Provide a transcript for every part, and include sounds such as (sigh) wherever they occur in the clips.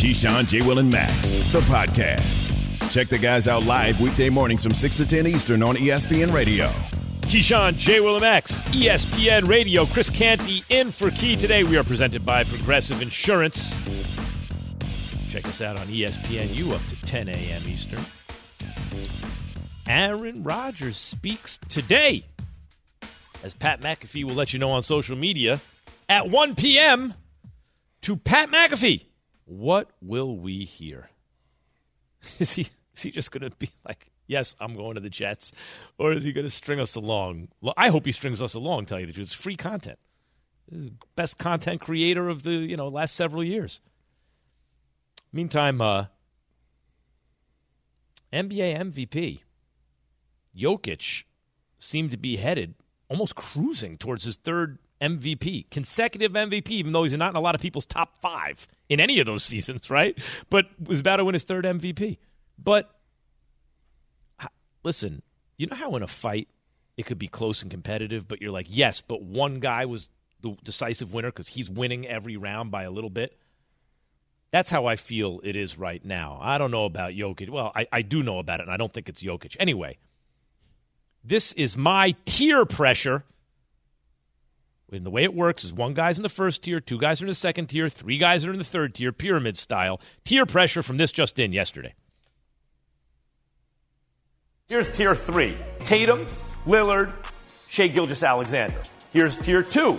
Keyshawn, J. Will, and Max, the podcast. Check the guys out live weekday mornings from 6 to 10 Eastern on ESPN Radio. Keyshawn, J. Will, and Max, ESPN Radio. Chris Canty in for Key today. We are presented by Progressive Insurance. Check us out on ESPNU up to 10 a.m. Eastern. Aaron Rodgers speaks today, as Pat McAfee will let you know on social media, at 1 p.m. to Pat McAfee. What will we hear? (laughs) Is he is he just going to be like, yes, I'm going to the Jets, or is he going to string us along? Well, I hope he strings us along. Tell you the truth, it's free content. Best content creator of the you know last several years. Meantime, uh, NBA MVP Jokic seemed to be headed almost cruising towards his third MVP, consecutive MVP, even though he's not in a lot of people's top five in any of those (laughs) seasons, right? But was about to win his third MVP. But listen, you know how in a fight it could be close and competitive, but you're like, yes, but one guy was the decisive winner because he's winning every round by a little bit. That's how I feel it is right now. I don't know about Jokic. Well, I, I do know about it, and I don't think it's Jokic. Anyway, this is my tier pressure and the way it works is one guy's in the first tier, two guys are in the second tier, three guys are in the third tier, pyramid style. Tier pressure from this just in yesterday. Here's tier three Tatum, Lillard, Shai Gilgeous-Alexander. Here's tier two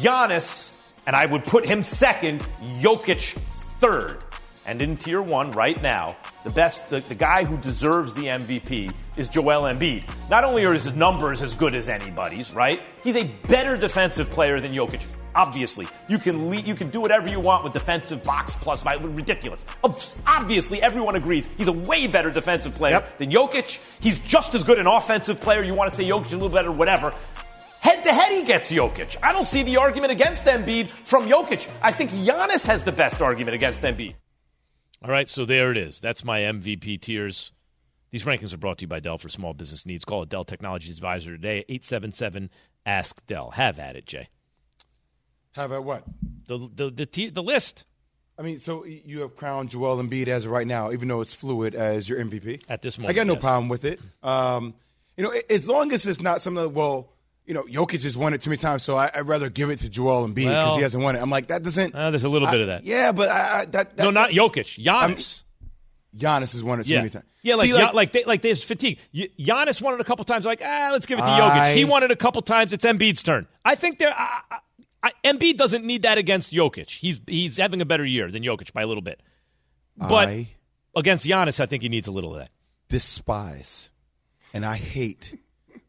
Giannis, and I would put him second, Jokic third. And in tier one right now, the best, the, the guy who deserves the MVP is Joel Embiid. Not only are his numbers as good as anybody's, right? He's a better defensive player than Jokic. Obviously, you can lead, you can do whatever you want with defensive box plus by ridiculous. Obviously, everyone agrees he's a way better defensive player yep. than Jokic. He's just as good an offensive player. You want to say Jokic is a little better, whatever. Head to head, he gets Jokic. I don't see the argument against Embiid from Jokic. I think Giannis has the best argument against Embiid. All right, so there it is. That's my MVP tiers. These rankings are brought to you by Dell for small business needs. Call a Dell Technologies Advisor today, 877 Ask Dell. Have at it, Jay. Have at what? The, the, the, t- the list. I mean, so you have crowned Joel Embiid as of right now, even though it's fluid as your MVP? At this moment. I got no yes. problem with it. Um, you know, as long as it's not something that, well, you know, Jokic has won it too many times, so I, would rather give it to Joel and Embiid because well, he hasn't won it. I'm like, that doesn't. Uh, there's a little I, bit of that. Yeah, but I, that, that, No, not Jokic. Giannis. I Giannis has won it so yeah. many times. Yeah, like See, like, like, they, like there's fatigue. Giannis won it a couple times. Like, ah, let's give it to Jokic. He won it a couple times. It's Embiid's turn. I think there. I, I, Embiid doesn't need that against Jokic. He's he's having a better year than Jokic by a little bit. But I against Giannis, I think he needs a little of that. Despise, and I hate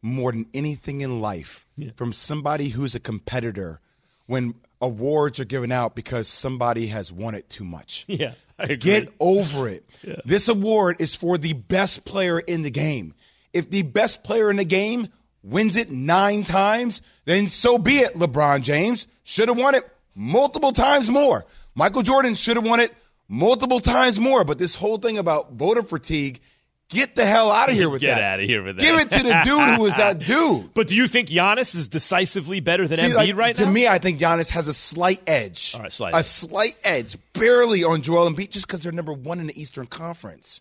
more than anything in life yeah. from somebody who's a competitor when awards are given out because somebody has won it too much. (laughs) Yeah. Get over it. (laughs) Yeah. This award is for the best player in the game. If the best player in the game wins it nine times, then so be it, LeBron James. Should have won it multiple times more. Michael Jordan should have won it multiple times more. But this whole thing about voter fatigue Get the hell out of here with Get that. Get out of here with that. Give it to the dude who is that dude. (laughs) But do you think Giannis is decisively better than See, Embiid like, right to now? To me, I think Giannis has a slight edge. All right, slight. A slight edge, barely on Joel Embiid, just because they're number one in the Eastern Conference.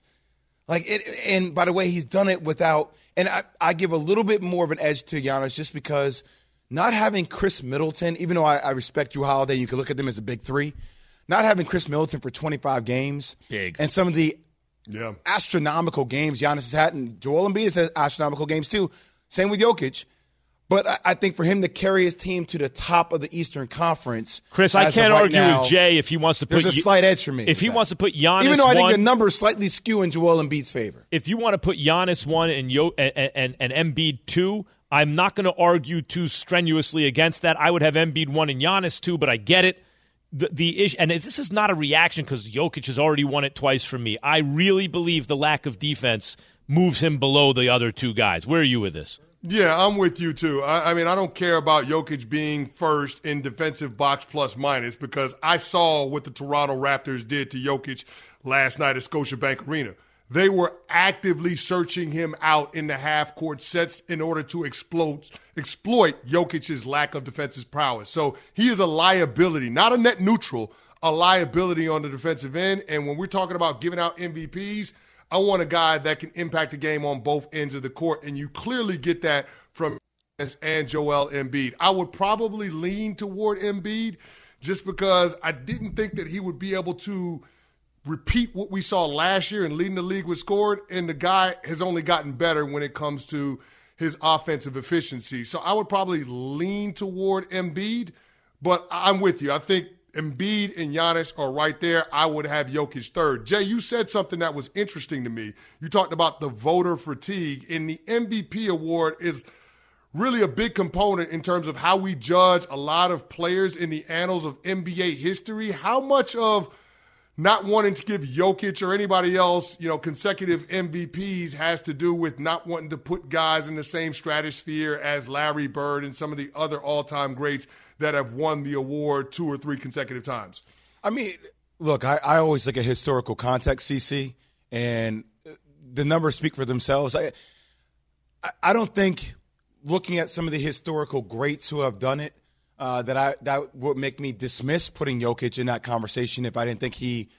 Like it, and by the way, he's done it without. And I, I give a little bit more of an edge to Giannis just because not having Khris Middleton, even though I, I respect Jrue Holiday, you can look at them as a big three. Not having Khris Middleton for 25 games, big, and some of the yeah. astronomical games Giannis has had, and Joel Embiid has had astronomical games too. Same with Jokic. But I, I think for him to carry his team to the top of the Eastern Conference, Chris, I can't right argue now, with Jay if he wants to put. There's a slight edge for me. If he that. wants to put Giannis, even though I think one, the numbers slightly skew in Joel Embiid's favor. If you want to put Giannis one and Yo, and, and, and Embiid two, I'm not going to argue too strenuously against that. I would have Embiid one and Giannis two, but I get it the, the issue, and this is not a reaction because Jokic has already won it twice for me. I really believe the lack of defense moves him below the other two guys. Where are you with this? Yeah, I'm with you too. I, I, mean, I don't care about Jokic being first in defensive box plus minus because I saw what the Toronto Raptors did to Jokic last night at Scotiabank Arena. They were actively searching him out in the half court sets in order to explode, exploit Jokic's lack of defensive prowess. So he is a liability, not a net neutral, a liability on the defensive end. And when we're talking about giving out MVPs, I want a guy that can impact the game on both ends of the court. And you clearly get that from and Joel Embiid. I would probably lean toward Embiid just because I didn't think that he would be able to repeat what we saw last year and leading the league with scored. And the guy has only gotten better when it comes to his offensive efficiency. So I would probably lean toward Embiid, but I'm with you. I think Embiid and Giannis are right there. I would have Jokic third. Jay, you said something that was interesting to me. You talked about the voter fatigue, and the MVP award is – really a big component in terms of how we judge a lot of players in the annals of NBA history. How much of not wanting to give Jokic or anybody else, you know, consecutive MVPs has to do with not wanting to put guys in the same stratosphere as Larry Bird and some of the other all-time greats that have won the award two or three consecutive times. I mean, look, I, I always look at historical context, CC, and the numbers speak for themselves. I, I don't think looking at some of the historical greats who have done it, uh, that I that would make me dismiss putting Jokic in that conversation if I didn't think he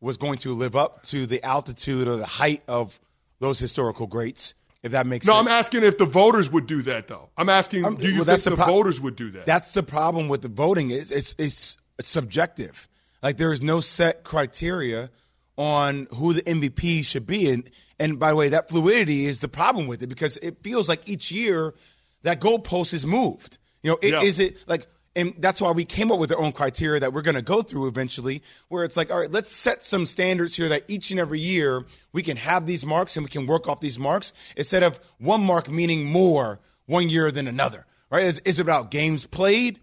was going to live up to the altitude or the height of those historical greats. If that makes no, sense. No, I'm asking if the voters would do that though. I'm asking, I'm, do you well, think the, the pro- voters would do that? That's the problem with the voting. It's, it's, it's it's subjective. Like there is no set criteria on who the MVP should be. And and by the way, that fluidity is the problem with it because it feels like each year that goalpost is moved. You know, it, yeah. is it like and that's why we came up with our own criteria that we're going to go through eventually where it's like all right let's set some standards here that each and every year we can have these marks and we can work off these marks instead of one mark meaning more one year than another right is, is it about games played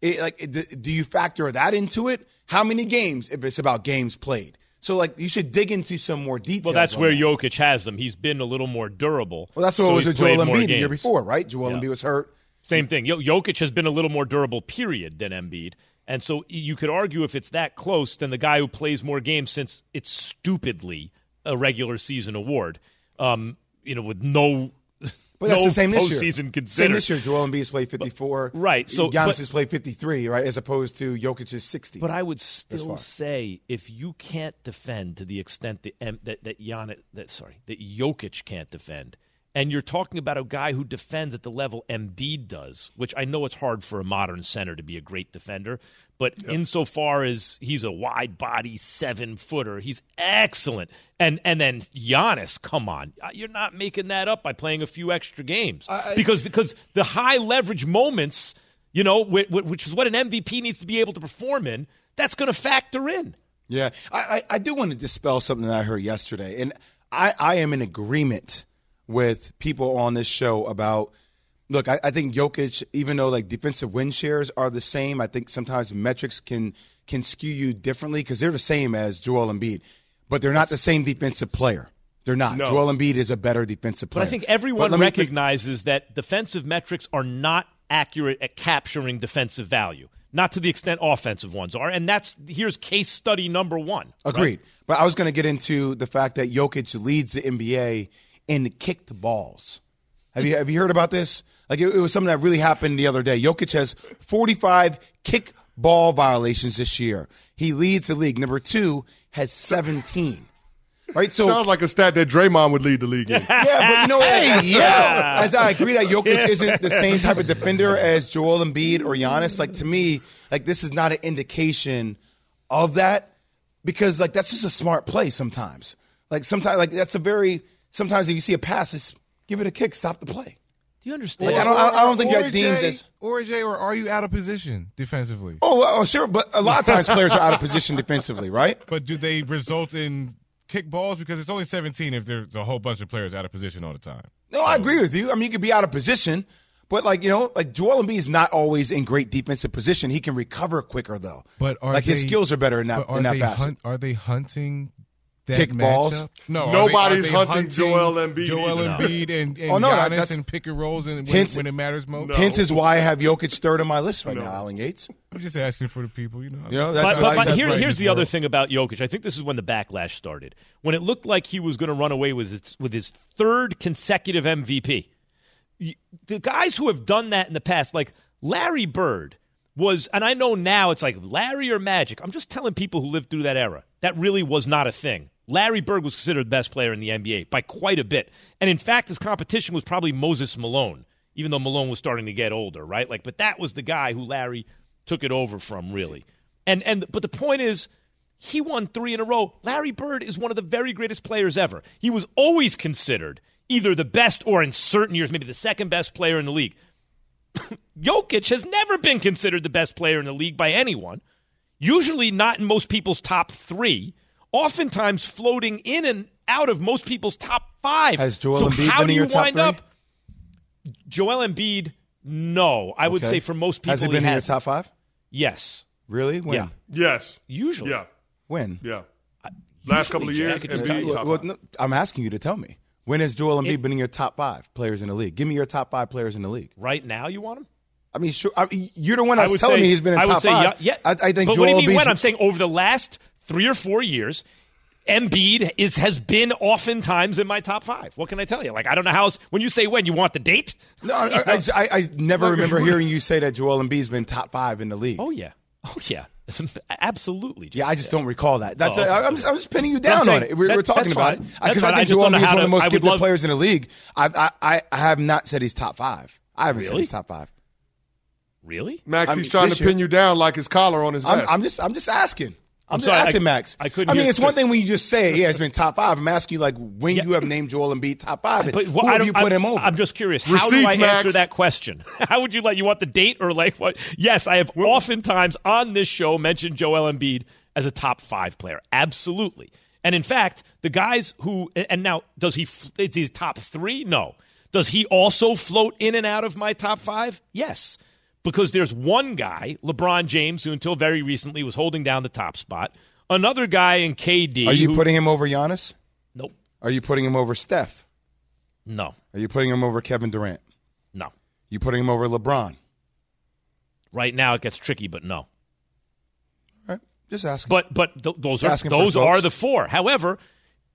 it, like do you factor that into it how many games if it's about games played so, like, you should dig into some more details. Well, that's where that. Jokic has them. He's been a little more durable. Well, that's what so was with Joel Embiid the year before, right? Joel yeah. Embiid was hurt. Same thing. Jokic has been a little more durable, period, than Embiid. And so you could argue if it's that close, then the guy who plays more games, since it's stupidly a regular season award, um, you know, with no but that's (laughs) no the same this year. Same considered. this year. Joel Embiid has played 54. But, right. So Giannis but, has played 53, right, as opposed to Jokic's 60. But I would still say if you can't defend to the extent that that that Giannis, that sorry, that Jokic can't defend, and you're talking about a guy who defends at the level Embiid does, which I know it's hard for a modern center to be a great defender, but yep. insofar as he's a wide body seven footer, he's excellent. And and then Giannis, come on, uh, you're not making that up by playing a few extra games I, because because the high leverage moments, you know, which is what an MVP needs to be able to perform in, that's going to factor in. Yeah, I, I, I do want to dispel something that I heard yesterday, and I, I am in agreement with people on this show about look, I, I, think Jokic, even though like defensive win shares are the same, I think sometimes metrics can can skew you differently because they're the same as Joel Embiid, but they're not the same defensive player. They're not. No. Joel Embiid is a better defensive player. But I think everyone recognizes me, that defensive metrics are not accurate at capturing defensive value. Not to the extent offensive ones are, and that's here's case study number one. Agreed. Right? But I was going to get into the fact that Jokic leads the NBA in kicked balls. Have you have you heard about this? Like it, it, was something that really happened the other day. Jokic has 45 kick ball violations this year. He leads the league. Number two has 17. Right, so sounds like a stat that Draymond would lead the league in. (laughs) yeah, but you know, hey, yeah. As I agree that Jokic isn't the same type of defender as Joel Embiid or Giannis. Like to me, like this is not an indication of that because like that's just a smart play sometimes. Like sometimes, like that's a very sometimes if you see a pass, just give it a kick, stop the play. Do you understand? Like, I don't. I don't think that deems as or Jay, or are you out of position defensively? Oh, well, oh, sure, but a lot of times players are out of position defensively, right? (laughs) But do they result in kick balls because it's only 17 if there's a whole bunch of players out of position all the time? No, so. I agree with you. I mean, you could be out of position, but like you know, like Joel Embiid is not always in great defensive position. He can recover quicker though. But like they, his skills are better in that in that facet. Hunt, are they hunting kick balls. No, nobody's they, they hunting, hunting, Joel Embiid. Joel Embiid and, and oh, no, Giannis that's, and pick and rolls and when, hence, when it matters most. No. Hence is why I have Jokic third on my list right no. now, Alan Gates. I'm just asking for the people, you know. You know but, but, but here, here's the world. other thing about Jokic. I think this is when the backlash started. When it looked like he was going to run away with his, with his third consecutive MVP. The guys who have done that in the past, like Larry Bird – was, and I know now it's like Larry or Magic. I'm just telling people who lived through that era that really was not a thing. Larry Bird was considered the best player in the NBA by quite a bit. And in fact, his competition was probably Moses Malone, even though Malone was starting to get older, right? Like, but that was the guy who Larry took it over from, really. And and but the point is, he won three in a row. Larry Bird is one of the very greatest players ever. He was always considered either the best or in certain years, maybe the second best player in the league. (coughs) Jokic has never been considered the best player in the league by anyone. Usually not in most people's top three. Oftentimes floating in and out of most people's top five. Has Joel so Embiid how been do in you your top wind three? up? Joel Embiid, no. I would say for most people, Has he been in your hasn't. top five? Yes, Really? When? Yeah. Yes. usually. Yeah. When? Yeah. Uh, last couple of years, Jack, Embiid, top well, no, I'm asking you to tell me. When has Joel Embiid It- been in your top five players in the league? Give me your top five players in the league. Right now, you want him? I mean, sure. I mean, you're the one I that's telling say, me he's been in top say, five. Yeah, yeah. I, I think but Joel what do you mean Embiid's- when? I'm saying over the last three or four years, Embiid is has been oftentimes in my top five. What can I tell you? Like I don't know how. else- When you say when, you want the date? No, I, I, I, I never remember hearing you say that Joel Embiid's been top five in the league. Oh yeah, oh yeah, absolutely. Yeah, I just don't recall that. That's Oh, I, okay. I'm, just, I'm just pinning you down saying on it. We're, that- we're talking about fine. it because. I I think just Joel don't know one of the most I would gifted love- players in the league. I, I, I, I have not said he's top five. I haven't said he's top five. Really? Max, I he's trying to year- pin you down like his collar on his I'm, vest. I'm just I'm just asking. I'm, I'm sorry, I- asking, Max. I couldn't I mean, hear it's one thing when you just say yeah, he has been top five. I'm asking you like when Yeah. you have named Joel Embiid top five. and But who have don't, you put I'm, him over? I'm just curious. How do I Max. answer that question? (laughs) How would you like? You want the date or like what? Yes, I have oftentimes on this show mentioned Joel Embiid as a top five player. Absolutely. And in fact, the guys who and now does he? f- Is he top three? No. Does he also float in and out of my top five? Yes. Because there's one guy, LeBron James, who until very recently was holding down the top spot. Another guy in KD. Are you who- putting him over Giannis? Nope. Are you putting him over Steph? No. Are you putting him over Kevin Durant? No. You putting him over LeBron? Right now it gets tricky, but no. All right, just asking. But but th- those are those are the four. However,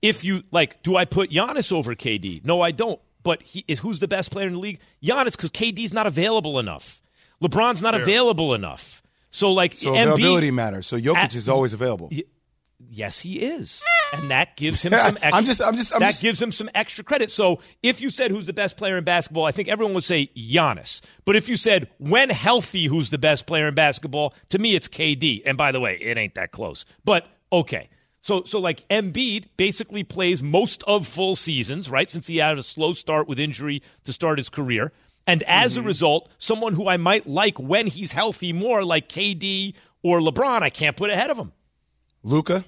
if you like, do I put Giannis over KD? No, I don't. But he is who's the best player in the league? Giannis, because KD's not available enough. LeBron's not available enough. So like so Embiid- availability matters. So Jokic At- is always available. Y- Yes, he is, and that gives him (laughs) some. Extra, I'm just- I'm just- I'm that just- gives him some extra credit. So, if you said who's the best player in basketball, I think everyone would say Giannis. But if you said when healthy, who's the best player in basketball, to me it's KD. And by the way, it ain't that close. But okay, so so like Embiid basically plays most of full seasons, right? Since he had a slow start with injury to start his career. And as a mm-hmm. result, someone who I might like when he's healthy more, like KD or LeBron, I can't put ahead of him. Luka.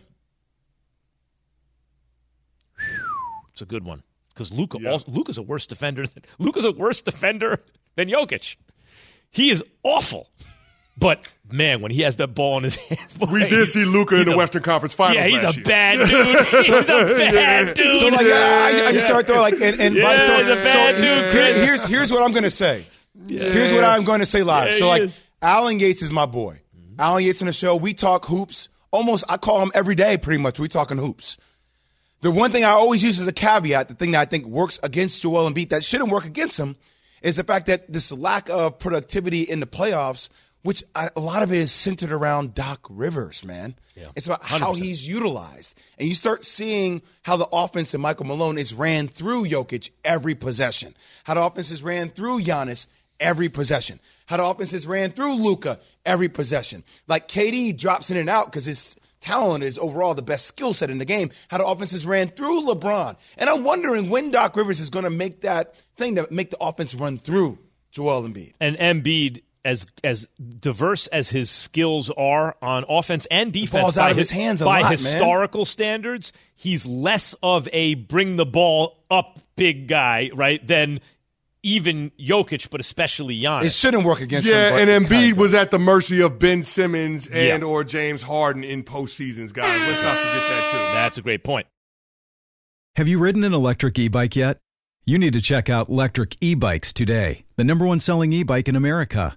It's a good one because Luka. Also, Luka's a worse defender. Than, (laughs) Luka's a worse defender than Jokic. He is awful, but man, when he has that ball in his (laughs) hands, boy, we did see Luka in the a- Western Conference Finals Yeah, he's last a year. bad dude. He's a (laughs) bad dude. So like I, I just start throwing like and, and by Yeah, so, he's a bad so dude, here- Chris. here's here's what I'm gonna say. Here's what I'm going to say live. Yeah, so like is. Alan Yates is my boy. Alan Yates in the show. We talk hoops. Almost I call him every day. Pretty much we talking hoops. The one thing I always use as a caveat, the thing that I think works against Joel Embiid that shouldn't work against him, is the fact that this lack of productivity in the playoffs, which I, a lot of it is centered around Doc Rivers, man. It's about how he's utilized. And you start seeing how the offense in Michael Malone is ran through Jokic every possession, how the offense is ran through Giannis every possession, how the offense is ran through Luka every possession. Like KD drops in and out because his talent is overall the best skill set in the game. How the offenses ran through LeBron. And I'm wondering when Doc Rivers is going to make that thing to make the offense run through Joel Embiid. and Embiid, as as diverse as his skills are on offense and defense, ball's by out of his, his hands a by lot, man. historical standards, he's less of a bring the ball up big guy, right? Than even Jokic, but especially Giannis. It shouldn't work against Yeah, him. Yeah, and it Embiid kinda was at the mercy of Ben Simmons and Yeah. or James Harden in postseasons, guys. Let's not forget that too. That's a great point. Have you ridden an electric e bike yet? You need to check out Lectric E Bikes today, the number one selling e bike in America.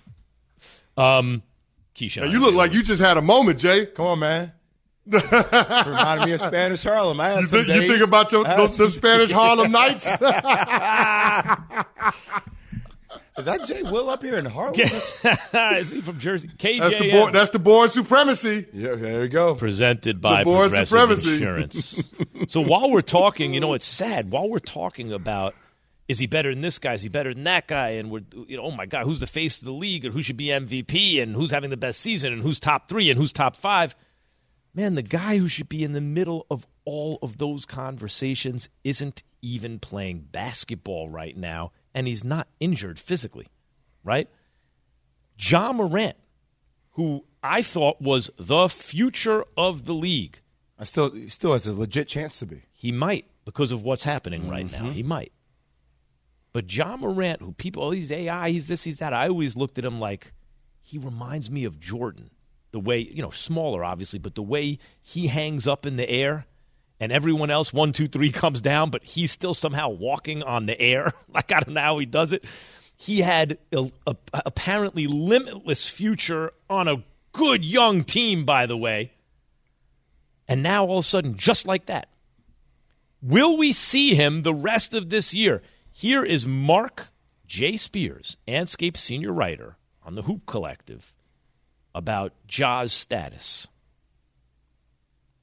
Um, Keyshawn. Now, you look like you just had a moment, Jay. Come on, man. (laughs) Reminded me of Spanish Harlem. I had You some think, you think about your, those, some Spanish (laughs) Harlem Nights? (laughs) Is that Jay Will up here in Harlem? Is he from Jersey? KJM. That's the board. That's the board supremacy. yeah, there you go. presented by board Progressive supremacy. Insurance. so while we're talking, you know, it's sad. While we're talking about is he better than this guy? Is he better than that guy? And we're, you know, oh my God, who's the face of the league? And who should be MVP? And who's having the best season? And who's top three? And who's top five? Man, the guy who should be in the middle of all of those conversations isn't even playing basketball right now, and he's not injured physically, right? Ja Morant, who I thought was the future of the league. I still he still has a legit chance to be. He might because of what's happening right now. Mm-hmm. He might. But Ja Morant, who people, oh, he's AI, he's this, he's that. I always looked at him like he reminds me of Jordan. The way, you know, smaller, obviously, but the way he hangs up in the air and everyone else, one, two, three, comes down, but he's still somehow walking on the air. (laughs) like, I don't know how he does it. He had a, a, apparently limitless future on a good young team, by the way. And now all of a sudden, just like that, Will we see him the rest of this year? Here is Mark J. Spears, Andscape senior writer on the Hoop Collective, about Ja's status.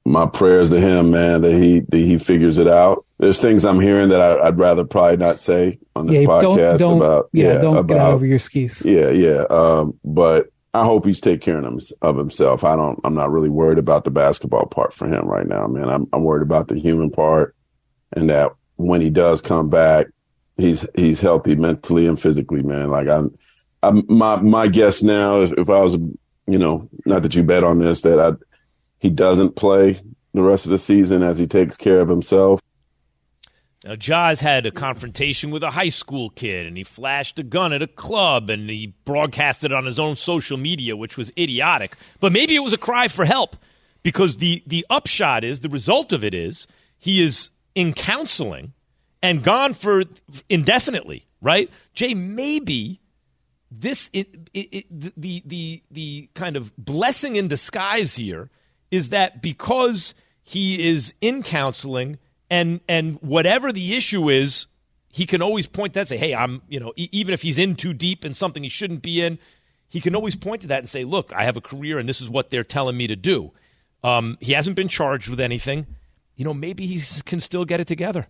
my prayers to him, man, that he that he figures it out. There's things I'm hearing that I, I'd rather probably not say on this Yeah, podcast don't don't about yeah, don't about get over your skis. yeah yeah. Um, but I hope he's taking care of, of himself. I don't. I'm not really worried about the basketball part for him right now, man. I'm I'm worried about the human part, and that when he does come back, he's he's healthy mentally and physically, man. Like I'm, I'm my my guess now, if, I was, you know, not that you bet on this, that I he doesn't play the rest of the season as he takes care of himself. Now, Ja's had a confrontation with a high school kid, and he flashed a gun at a club, and he broadcasted it on his own social media, which was idiotic. But maybe it was a cry for help, because the the upshot is the result of it is he is in counseling and gone for indefinitely. Right, Jay? Maybe this it, it, it, the the the kind of blessing in disguise here is that because he is in counseling and and whatever the issue is he can always point that and say hey i'm you know e- even if he's in too deep in something he shouldn't be in he can always point to that and say look i have a career and this is what they're telling me to do um, he hasn't been charged with anything you know maybe he can still get it together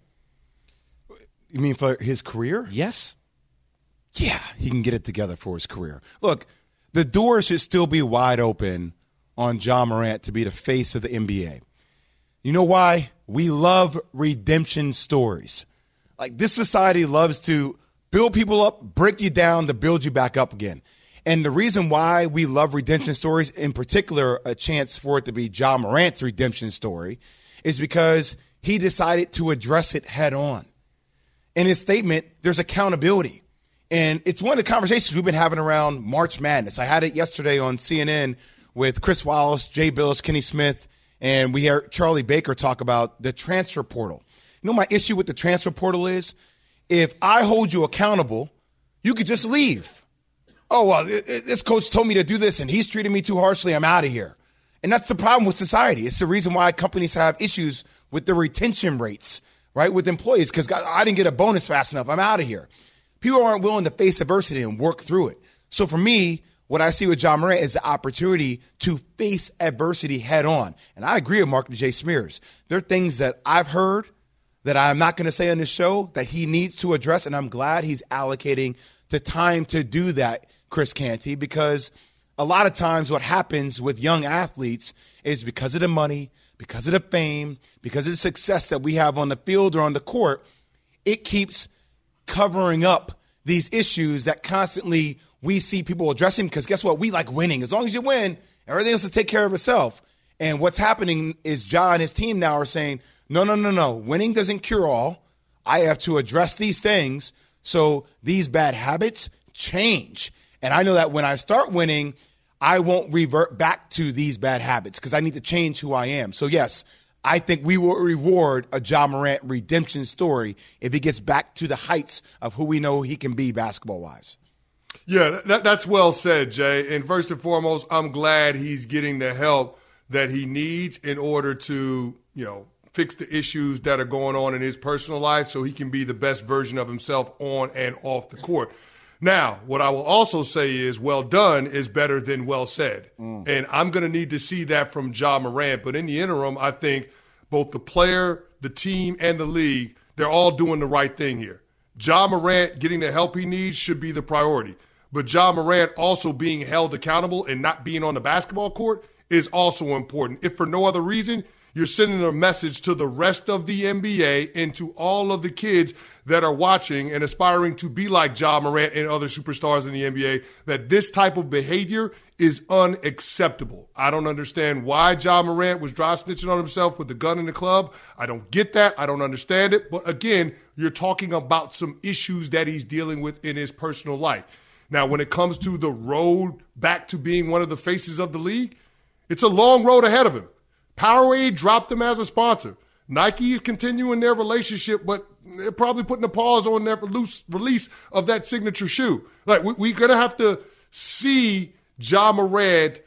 You mean for his career? yes Yeah, he can get it together for his career. Look, the door should still be wide open on Ja Morant to be the face of the NBA. You know why? We love redemption stories. Like this society loves to build people up, break you down to build you back up again. And the reason why we love redemption stories, in particular, a chance for it to be Ja Morant's redemption story, is because he decided to address it head on. In his statement, there's accountability. And it's one of the conversations we've been having around March Madness. I had it yesterday on CNN with Chris Wallace, Jay Bilas, Kenny Smith, and we heard Charlie Baker talk about the transfer portal. You know, my issue with the transfer portal is if I hold you accountable, you could just leave. Oh, well, this coach told me to do this and he's treating me too harshly. I'm out of here. And that's the problem with society. It's the reason why companies have issues with the retention rates, right, with employees, because I didn't get a bonus fast enough. I'm out of here. People aren't willing to face adversity and work through it. So for me, what I see with Ja Morant is the opportunity to face adversity head on. And I agree with Mark J. Spears. There are things that I've heard that I'm not going to say on this show that he needs to address, and I'm glad he's allocating the time to do that, Chris Canty, because a lot of times what happens with young athletes is because of the money, because of the fame, because of the success that we have on the field or on the court, it keeps covering up these issues that constantly we see people addressing because guess what? We like winning. As long as you win, everything else will take care of itself. And what's happening is Ja and his team now are saying, no, no, no, no. Winning doesn't cure all. I have to address these things so these bad habits change. And I know that when I start winning, I won't revert back to these bad habits because I need to change who I am. So, yes, I think we will reward a Ja Morant redemption story if he gets back to the heights of who we know he can be basketball wise. Yeah, that, that's well said, Jay. And first and foremost, I'm glad he's getting the help that he needs in order to, you know, fix the issues that are going on in his personal life so he can be the best version of himself on and off the court. Now, what I will also say is well done is better than well said. Mm. And I'm going to need to see that from Ja Morant. But in the interim, I think both the player, the team, and the league, they're all doing the right thing here. Ja Morant getting the help he needs should be the priority. But Ja Morant also being held accountable and not being on the basketball court is also important. If for no other reason, you're sending a message to the rest of the NBA and to all of the kids that are watching and aspiring to be like Ja Morant and other superstars in the NBA that this type of behavior is unacceptable. I don't understand why Ja Morant was dry snitching on himself with the gun in the club. I don't get that. I don't understand it. But again, you're talking about some issues that he's dealing with in his personal life. Now, when it comes to the road back to being one of the faces of the league, it's a long road ahead of him. Powerade dropped him as a sponsor. Nike is continuing their relationship, but they're probably putting a pause on their loose release of that signature shoe. Like we, are gonna have to see Ja Morant,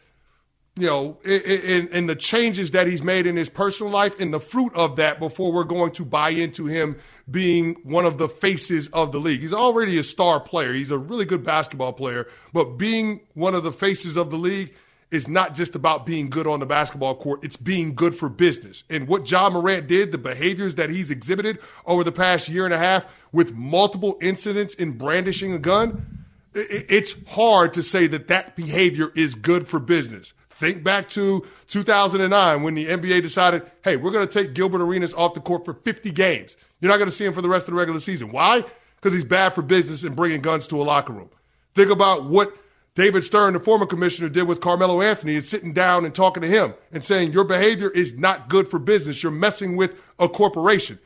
you know, in, in the changes that he's made in his personal life and the fruit of that before we're going to buy into him being one of the faces of the league. He's already a star player. He's a really good basketball player, but being one of the faces of the league is not just about being good on the basketball court, it's being good for business. And what Ja Morant did, the behaviors that he's exhibited over the past year and a half with multiple incidents in brandishing a gun, it's hard to say that that behavior is good for business. Think back to 2009 when the NBA decided, hey, we're going to take Gilbert Arenas off the court for 50 games. You're not going to see him for the rest of the regular season. Why? Because he's bad for business and bringing guns to a locker room. Think about what David Stern, the former commissioner, did with Carmelo Anthony is sitting down and talking to him and saying, Your behavior is not good for business. You're messing with a corporation.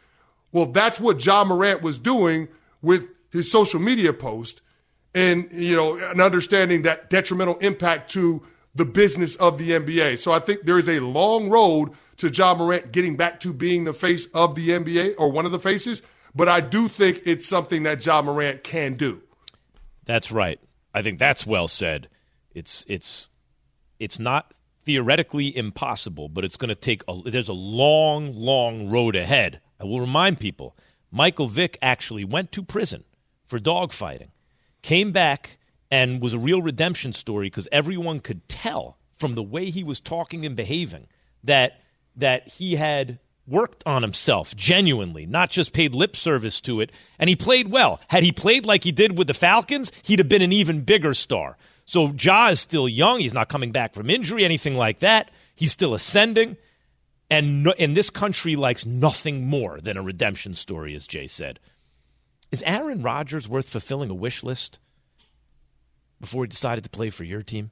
Well, that's what Ja Morant was doing with his social media post and, you know, an understanding that detrimental impact to the business of the NBA. So I think there is a long road to Ja Morant getting back to being the face of the NBA or one of the faces. But I do think it's something that Ja Morant can do. That's right. I think that's well said. It's it's it's not theoretically impossible, but it's going to take a there's a long, long road ahead. I will remind people, Michael Vick actually went to prison for dogfighting, came back and was a real redemption story because everyone could tell from the way he was talking and behaving that that he had worked on himself genuinely, not just paid lip service to it. And he played well. Had he played like he did with the Falcons, he'd have been an even bigger star. So Ja is still young. He's not coming back from injury, anything like that. He's still ascending. And, no, and this country likes nothing more than a redemption story, as Jay said. Is Aaron Rodgers worth fulfilling a wish list before he decided to play for your team?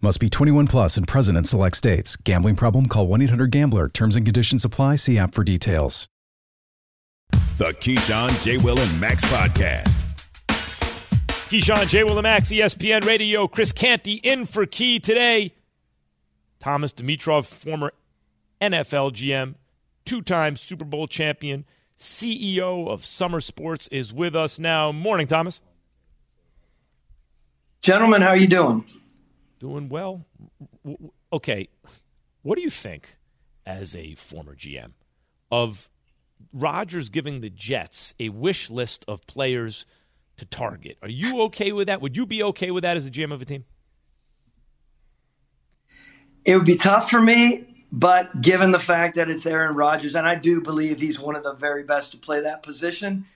Must be 21 plus and present in select states. Gambling problem? Call 1 800 GAMBLER. Terms and conditions apply. See app for details. The Keyshawn, J. Will, and Max podcast. Keyshawn, J. Will, and Max, ESPN Radio. Chris Canty in for Key today. Thomas Dimitroff, former NFL GM, two time Super Bowl champion, CEO of SumerSports, is with us now. Morning, Thomas. Gentlemen, how are you doing? Doing well. Okay, what do you think, as a former GM, of Rodgers giving the Jets a wish list of players to target? Are you okay with that? Would you be okay with that as a GM of a team? It would be tough for me, but given the fact that it's Aaron Rodgers, and I do believe he's one of the very best to play that position,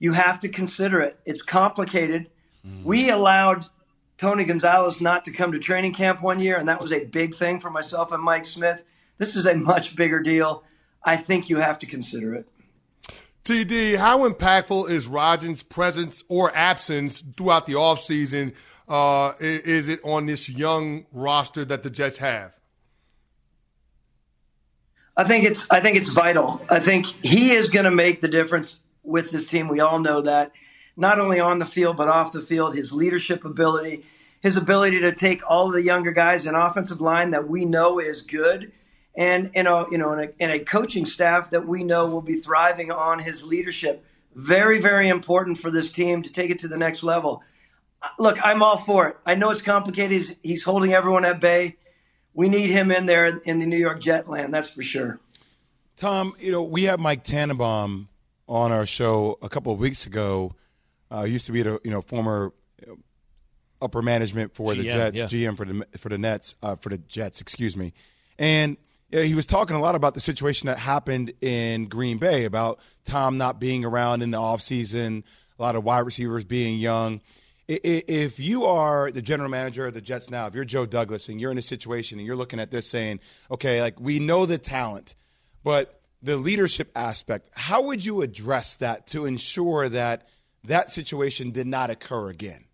you have to consider it. It's complicated. Mm. We allowed Tony Gonzalez not to come to training camp one year, and that was a big thing for myself and Mike Smith. This is a much bigger deal. I think you have to consider it. TD, how impactful is Rodgers' presence or absence throughout the offseason? Uh, is it on this young roster that the Jets have? I think it's I think it's vital. I think he is going to make the difference with this team. We all know that not only on the field but off the field, his leadership ability, his ability to take all the younger guys in offensive line that we know is good, and in a you know in a, in a coaching staff that we know will be thriving on his leadership. Very very important for this team to take it to the next level. Look, I'm all for it. I know it's complicated. He's, he's holding everyone at bay. We need him in there in the New York Jet land. That's for sure. Tom, you know we had Mike Tannenbaum on our show a couple of weeks ago uh, used to be the you know former upper management for GM, the Jets, yeah. GM for the for the Nets, uh, for the Jets, excuse me, and yeah, he was talking a lot about the situation that happened in Green Bay about Tom not being around in the offseason, a lot of wide receivers being young. If you are the general manager of the Jets now, if you're Joe Douglas and you're in a situation and you're looking at this saying, okay, like we know the talent, but the leadership aspect, how would you address that to ensure that – that situation did not occur again?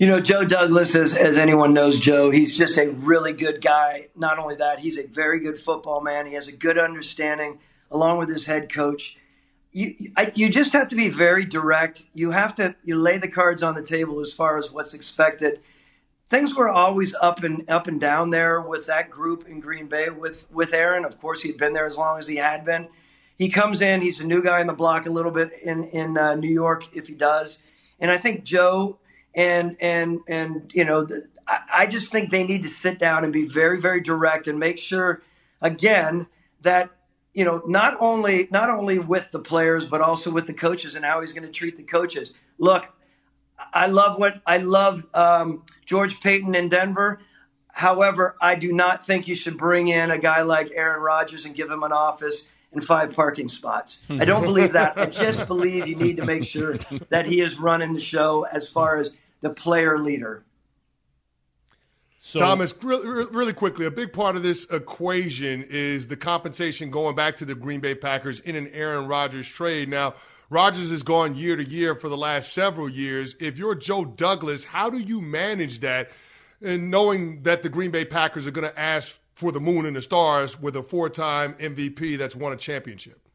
You know, Joe Douglas, as, as anyone knows, Joe, he's just a really good guy. Not only that, he's a very good football man. He has a good understanding, along with his head coach. You, I, you just have to be very direct. You have to you lay the cards on the table as far as what's expected. Things were always up and up and down there with that group in Green Bay with with Aaron. Of course, he'd been there as long as he had been he comes in. He's a new guy on the block a little bit in in uh, New York if he does, and I think Joe and and and you know the, I, I just think they need to sit down and be very very direct and make sure again that you know not only not only with the players but also with the coaches and how he's going to treat the coaches. Look, I love what I love um, George Paton in Denver. However, I do not think you should bring in a guy like Aaron Rodgers and give him an office and five parking spots. I don't believe that. I just believe you need to make sure that he is running the show as far as the player leader. So, Thomas, really, really quickly, a big part of this equation is the compensation going back to the Green Bay Packers in an Aaron Rodgers trade. Now, Rodgers has gone year to year for the last several years. If you're Joe Douglas, how do you manage that? And knowing that the Green Bay Packers are going to ask for the moon and the stars with a four time MVP that's won a championship?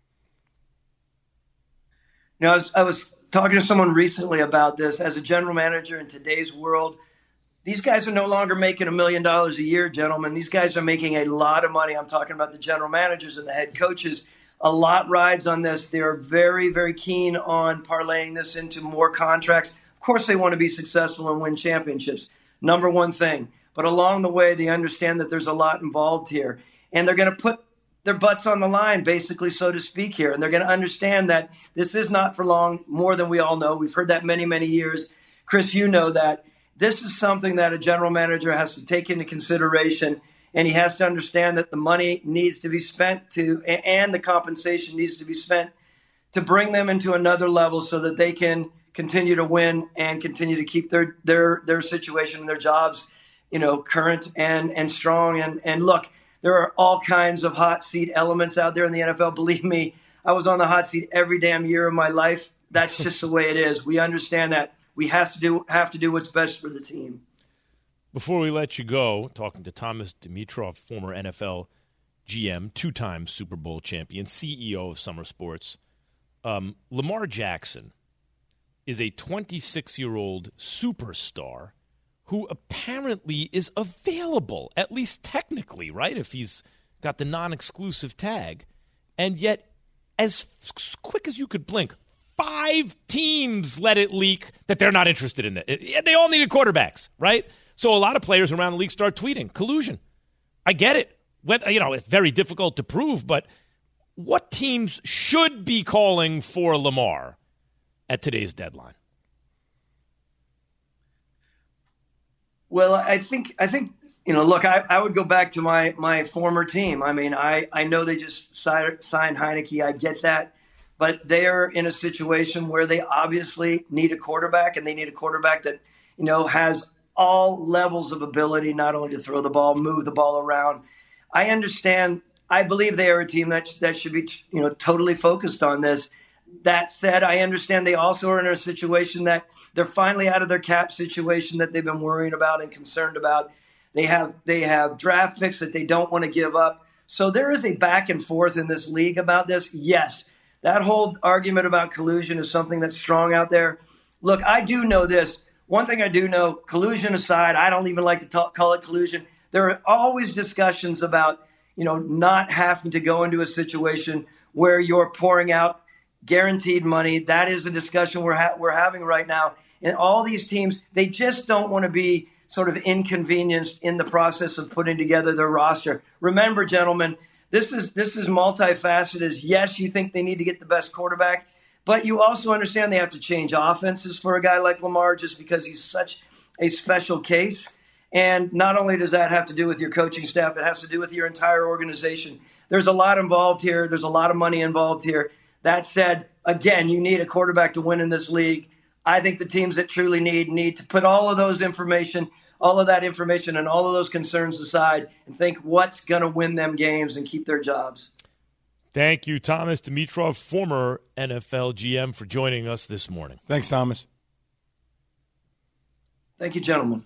Know, I was, I was talking to someone recently about this. As a general manager in today's world, these guys are no longer making a million dollars a year, gentlemen. These guys are making a lot of money. I'm talking about the general managers and the head coaches. A lot rides on this. They are very, very keen on parlaying this into more contracts. Of course, they want to be successful and win championships. Number one thing. But along the way, they understand that there's a lot involved here. And they're going to put their butts on the line, basically, so to speak, here. And they're going to understand that this is not for long, more than we all know. We've heard that many, many years. Chris, you know that. This is something that a general manager has to take into consideration, and he has to understand that the money needs to be spent to, and the compensation needs to be spent to bring them into another level so that they can continue to win and continue to keep their their their situation and their jobs, you know, current and and strong. And and look, there are all kinds of hot seat elements out there in the NFL. Believe me, I was on the hot seat every damn year of my life. That's just the way it is. We understand that we have to do have to do what's best for the team. Before we let you go, talking to Thomas Dimitroff, former NFL GM, two-time Super Bowl champion, CEO of SumerSports. Um, Lamar Jackson is a 26 year old superstar who apparently is available, at least technically, right? If he's got the non exclusive tag. And yet, as quick as you could blink, five teams let it leak that they're not interested in it. They all needed quarterbacks, right? So a lot of players around the league start tweeting collusion. I get it. You know, it's very difficult to prove, but what teams should be calling for Lamar? at today's deadline? Well, I think I think you know. Look, I, I would go back to my my former team. I mean, I I know they just signed, signed Heinicke. I get that, but they are in a situation where they obviously need a quarterback, and they need a quarterback that you know has all levels of ability, not only to throw the ball, move the ball around. I understand. I believe they are a team that that should be you know totally focused on this. That said, I understand they also are in a situation that they're finally out of their cap situation that they've been worrying about and concerned about. They have they have draft picks that they don't want to give up. So there is a back and forth in this league about this. Yes, that whole argument about collusion is something that's strong out there. Look, I do know this. One thing I do know, collusion aside, I don't even like to talk, call it collusion. There are always discussions about, you know, not having to go into a situation where you're pouring out guaranteed money. That is the discussion we're ha- we're having right now. And all these teams, they just don't want to be sort of inconvenienced in the process of putting together their roster. Remember, gentlemen, this is this is multifaceted. Yes, you think they need to get the best quarterback, but you also understand they have to change offenses for a guy like Lamar just because he's such a special case. And not only does that have to do with your coaching staff, it has to do with your entire organization. There's a lot involved here. There's a lot of money involved here. That said, again, you need a quarterback to win in this league. I think the teams that truly need need to put all of those information, all of that information, and all of those concerns aside and think what's going to win them games and keep their jobs. Thank you, Thomas Dimitroff, former NFL GM, for joining us this morning. Thanks, Thomas. Thank you, gentlemen.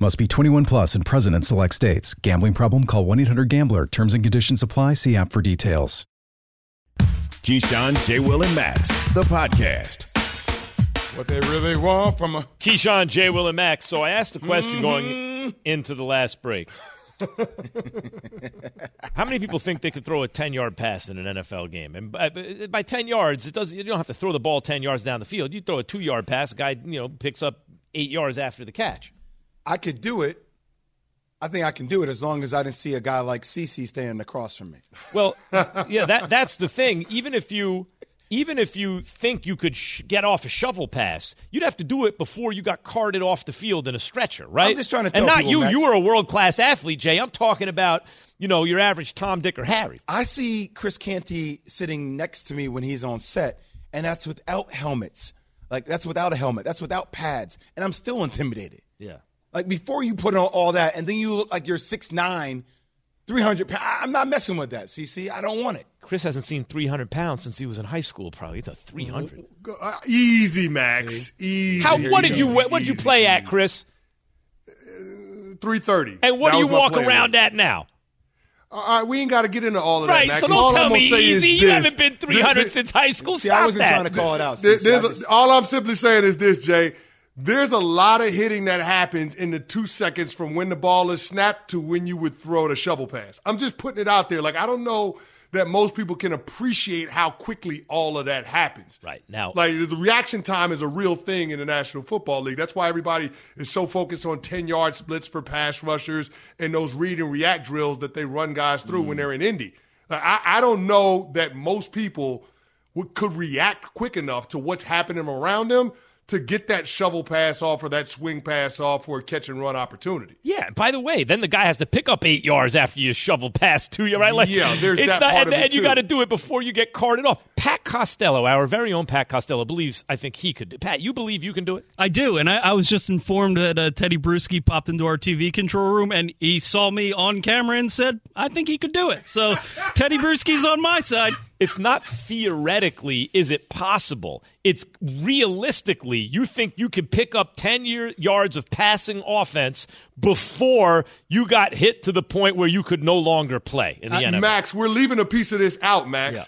Must be 21 plus and present in select states. Gambling problem? Call 1 800 GAMBLER. Terms and conditions apply. See app for details. Keyshawn, J. Will, and Max, the podcast. What they really want from a Keyshawn, J. Will, and Max. So I asked a question mm-hmm. going into the last break. (laughs) How many people think they could throw a 10 yard pass in an NFL game? And by, by 10 yards, it doesn't. You don't have to throw the ball 10 yards down the field. You throw a two yard pass, a guy you know picks up eight yards after the catch. I could do it. I think I can do it as long as I didn't see a guy like CC standing across from me. Well, (laughs) yeah, that that's the thing. Even if you even if you think you could sh- get off a shovel pass, you'd have to do it before you got carted off the field in a stretcher, right? I'm just trying to tell And not people, you. Max. You were a world class athlete, Jay. I'm talking about you know your average Tom, Dick, or Harry. I see Chris Canty sitting next to me when he's on set, and that's without helmets. Like that's without a helmet. That's without pads, and I'm still intimidated. Yeah. Like before you put on all that, and then you look like you're 6'9", 300 pounds. I'm not messing with that, CC. I don't want it. Chris hasn't seen 300 pounds since he was in high school. Probably It's a 300. Uh, easy, Max. Easy. How? What did you? What did you play at, Chris? Uh, three thirty. And what That do you walk around weight. at now? All right, we ain't got to get into all of Right. that. Max. So don't All tell I'm me easy. You this. haven't been 300 There- since high school. See, Stop I wasn't that. trying to call it out. there- CC. I there's all I'm simply saying is this, Jay. There's a lot of hitting that happens in the two seconds from when the ball is snapped to when you would throw the shovel pass. I'm just putting it out there. Like, I don't know that most people can appreciate how quickly all of that happens. Right. Now, like the reaction time is a real thing in the National Football League. That's why everybody is so focused on 10 yard splits for pass rushers and those read and react drills that they run guys through mm. when they're in Indy. Like, I, I don't know that most people would, could react quick enough to what's happening around them to get that shovel pass off or that swing pass off for a catch and run opportunity. Yeah. By the way, then the guy has to pick up eight yards after you shovel pass to you, right? Like, yeah, there's that not, part and, of it and you got to do it before you get carted off. Pat Costello, our very own Pat Costello, believes I think he could. Pat, you believe you can do it? I do, and I, I was just informed that uh, Tedy Bruschi popped into our TV control room and he saw me on camera and said I think he could do it. So (laughs) Tedy Bruschi's on my side it's not theoretically is it possible. It's realistically you think you could pick up 10 year, yards of passing offense before you got hit to the point where you could no longer play in the uh, NFL. Max, we're leaving a piece of this out, Max. Yeah.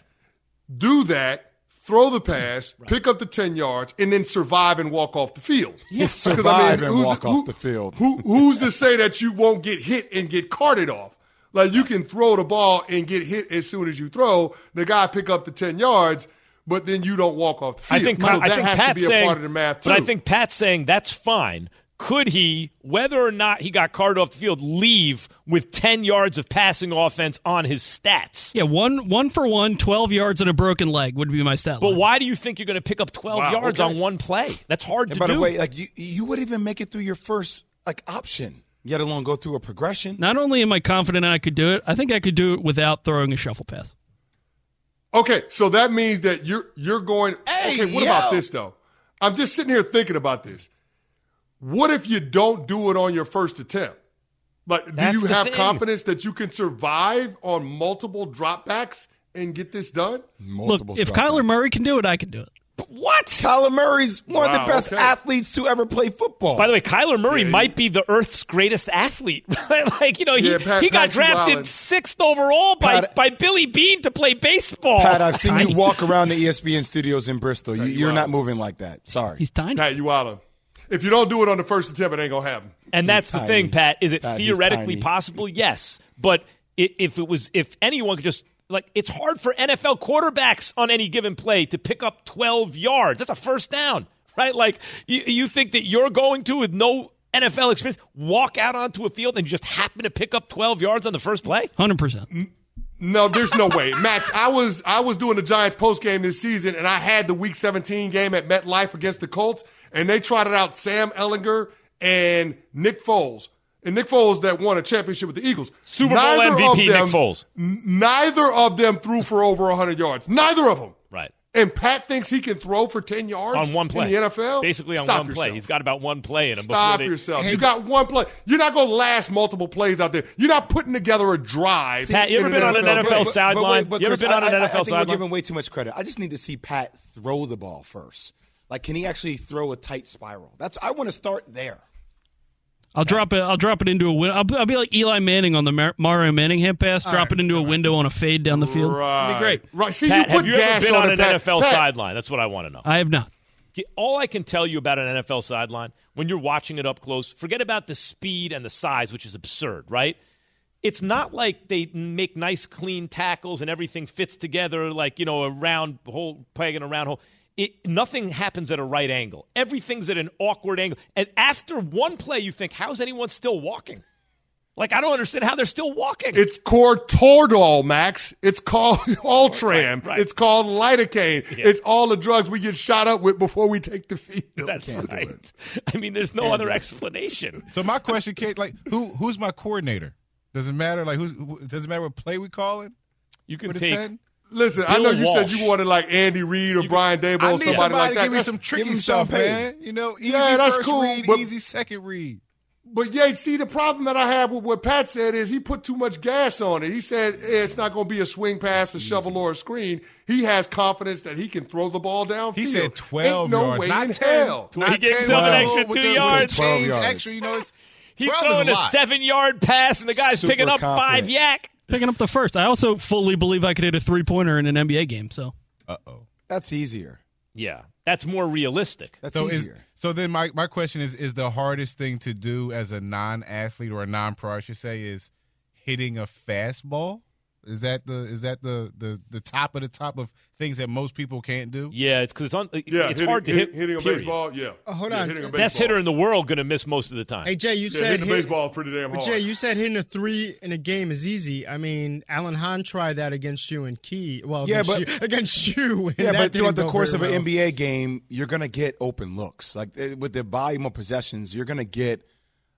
Do that throw the pass, right. pick up the 10 yards, and then survive and walk off the field. Yes, survive I mean, and walk the, who, off the field. Who, who's to say that you won't get hit and get carted off? Like you can throw the ball and get hit as soon as you throw. The guy pick up the ten yards, but then you don't walk off the field. I think, so I that think has Pat's to be a saying, part of the math too. But I think Pat's saying that's fine. Could he, whether or not he got carted off the field, leave with 10 yards of passing offense on his stats? Yeah, one one for one, 12 yards and a broken leg would be my stat But line. why do you think you're going to pick up 12 wow, yards okay. on one play? That's hard and to by do. By the way, like you, you would even make it through your first like option yet alone go through a progression. Not only am I confident I could do it, I think I could do it without throwing a shuffle pass. Okay, so that means that you're you're going. Hey, okay, what yo. about this though? I'm just sitting here thinking about this. What if you don't do it on your first attempt? Like, That's do you have thing. confidence that you can survive on multiple dropbacks and get this done? Multiple Look, if Kyler Murray can do it, I can do it. What? Kyler Murray's one wow, of the best okay. athletes to ever play football. By the way, Kyler Murray yeah, might be the Earth's greatest athlete. (laughs) like, you know, he, yeah, Pat, he got drafted sixth overall by, Pat, by Billy Beane to play baseball. Pat, I've seen you (laughs) walk around the ESPN studios in Bristol. You, are not moving like that. Sorry. He's tiny. Pat, you wildin'. If you don't do it on the first attempt, it ain't going to happen. And that's the thing, Pat. Is it Pat, theoretically possible? Yes. But if it was, if anyone could just like it's hard for NFL quarterbacks on any given play to pick up 12 yards. That's a first down, right? Like you, you think that you're going to with no NFL experience walk out onto a field and just happen to pick up 12 yards on the first play? 100%. No, there's no way. Max, I was I was doing the Giants post game this season and I had the week 17 game at MetLife against the Colts and they trotted out Sam Ehlinger and Nick Foles and Nick Foles that won a championship with the Eagles. Super Bowl neither MVP them, Nick Foles. N- neither of them threw for over 100 yards. Neither of them. Right. And Pat thinks he can throw for 10 yards on one play in the NFL? Basically on Stop one yourself. play. He's got about one play in him. Stop they, yourself. Hey, you got one play. You're not going to last multiple plays out there. You're not putting together a drive. Pat, you ever been on an NFL sideline? You ever been on an NFL sideline? I think we're giving way too much credit. I just need to see Pat throw the ball first. Like, can he actually throw a tight spiral? That's I want to start there. I'll drop it. I'll drop it into a window. I'll, I'll, be like Eli Manning on the Mar- Mario Manningham pass. All drop right, it into a window on a fade down the field. Right. That'd be great. Right. See, Pat, you have you ever been on, on an Pat. NFL Pat. sideline? That's what I want to know. I have not. All I can tell you about an NFL sideline when you're watching it up close, forget about the speed and the size, which is absurd, right? It's not like they make nice, clean tackles and everything fits together like you know a round hole pegging a round hole it, nothing happens at a right angle. Everything's at an awkward angle. And after one play, you think, how's anyone still walking? Like, I don't understand how they're still walking. It's called Toradol, Max. It's called (laughs) Ultram. Right, right. It's called lidocaine. Yeah. It's all the drugs we get shot up with before we take the field. (laughs) That's not right. (laughs) I mean, there's no Can't other explanation. So my question, Kate, like, who who's my coordinator? Does it matter? Like, who's who, does it matter what play we call it? You can take 10? Listen, Bill I know you Walsh. said you wanted like Andy Reid or You- Brian Daboll I or need somebody, somebody like to that. give me That's- some tricky give stuff, man. You know, easy Yeah, that's first cool, read, but- easy second read. But yeah, see, the problem that I have with what Pat said is he put too much gas on it. He said eh, it's not going to be a swing pass, a shovel, or a screen. He has confidence that he can throw the ball down. He said 12 Ain't no yards, way not in 10. hell. Well, he gave himself an extra two the- with the yards. 12 change yards. Extra, you know, it's He's throwing a, lot. seven yard pass, and the guy's Super picking up confident. five YAC. Picking up the first. I also fully believe I could hit a three pointer in an NBA game. So Uh oh. That's easier. Yeah. That's more realistic. That's so is, easier. so then my, my question is is the hardest thing to do as a non athlete or a non pro I should say is hitting a fastball? Is that the is that the, the the top of the top of things that most people can't do? Yeah, it's because it's on. Yeah, it's hitting, hard to hit, hit. hitting a period. baseball. Yeah. Oh, hold Yeah, on. hitting a Best hitter in the world going to miss most of the time. Hey Jay, you Yeah, said hitting a hit- baseball is pretty damn But hard. Jay, you said hitting a three in a game is easy. I mean, Alan Hahn tried that against you and Key. Well, Yeah, against but- you, against you. and Yeah, that but throughout the course of very an well. NBA game, you're gonna get open looks. Like eh, with the volume of possessions, you're gonna get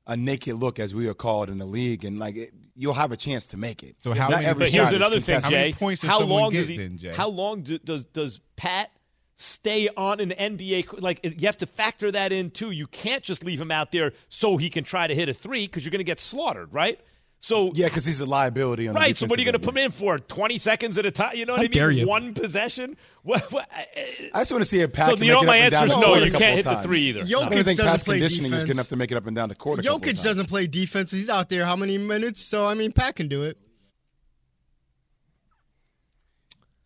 a naked look, as we are called in the league, and like it, you'll have a chance to make it. So how Not many- every But here's another thing, contested. How many Jay. how long get does he? then, Jay? How long do, does does Pat stay on an NBA? co- Like you have to factor that in too. You can't just leave him out there so he can try to hit a three because you're going to get slaughtered, right? So Yeah, because he's a liability on the right. So what are you going to put him in for? Twenty seconds at a time? You know what How I mean? dare you. One possession. What, what, end. I just want to see a Pat. so can you know my it up and answer is no. You can't hit of the three either. I Jokic don't think doesn't Pat's play conditioning is good enough to make it up and down the court. a couple Jokic times. doesn't play defense. He's out there how many minutes? So I mean, Pat can do it.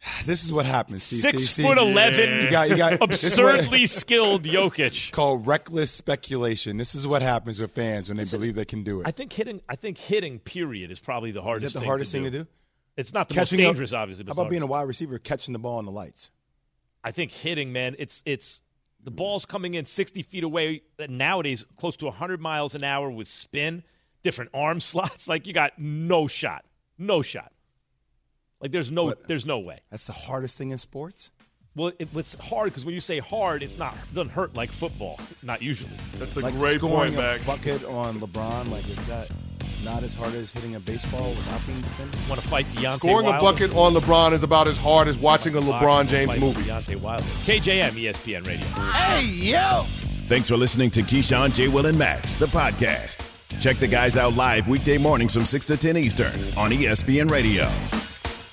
(sighs) This is what happens. See, Six see, see. foot eleven, You got, you got absurdly skilled Jokic. It's called reckless speculation. This is what happens with fans when they believe they can do it. I think hitting. I think hitting. Period is probably the hardest. is that the thing hardest to thing do. to do? It's not the Catching most up- dangerous, obviously. But How about being a wide receiver catching the ball in the lights? I think hitting, man. It's it's the ball's coming in sixty feet away uh, nowadays, close to hundred miles an hour with spin, different arm (laughs) slots. Like you got no shot, no shot. Like there's no But- there's no way. That's the hardest thing in sports. Well, it, it's hard because when you say hard, it's not it doesn't hurt like football. Not usually. That's a like great scoring point, a Max. bucket on LeBron. Like is that not as hard as hitting a baseball without being defended? Want to fight Deontay Scoring a bucket on LeBron is about as hard as watching a LeBron James movie. Deontay Wilder. KJM ESPN Radio. Hey yo! Thanks for listening to Keyshawn, J. Will, and Max, the podcast. Check the guys out live weekday mornings from 6 to 10 Eastern on ESPN Radio.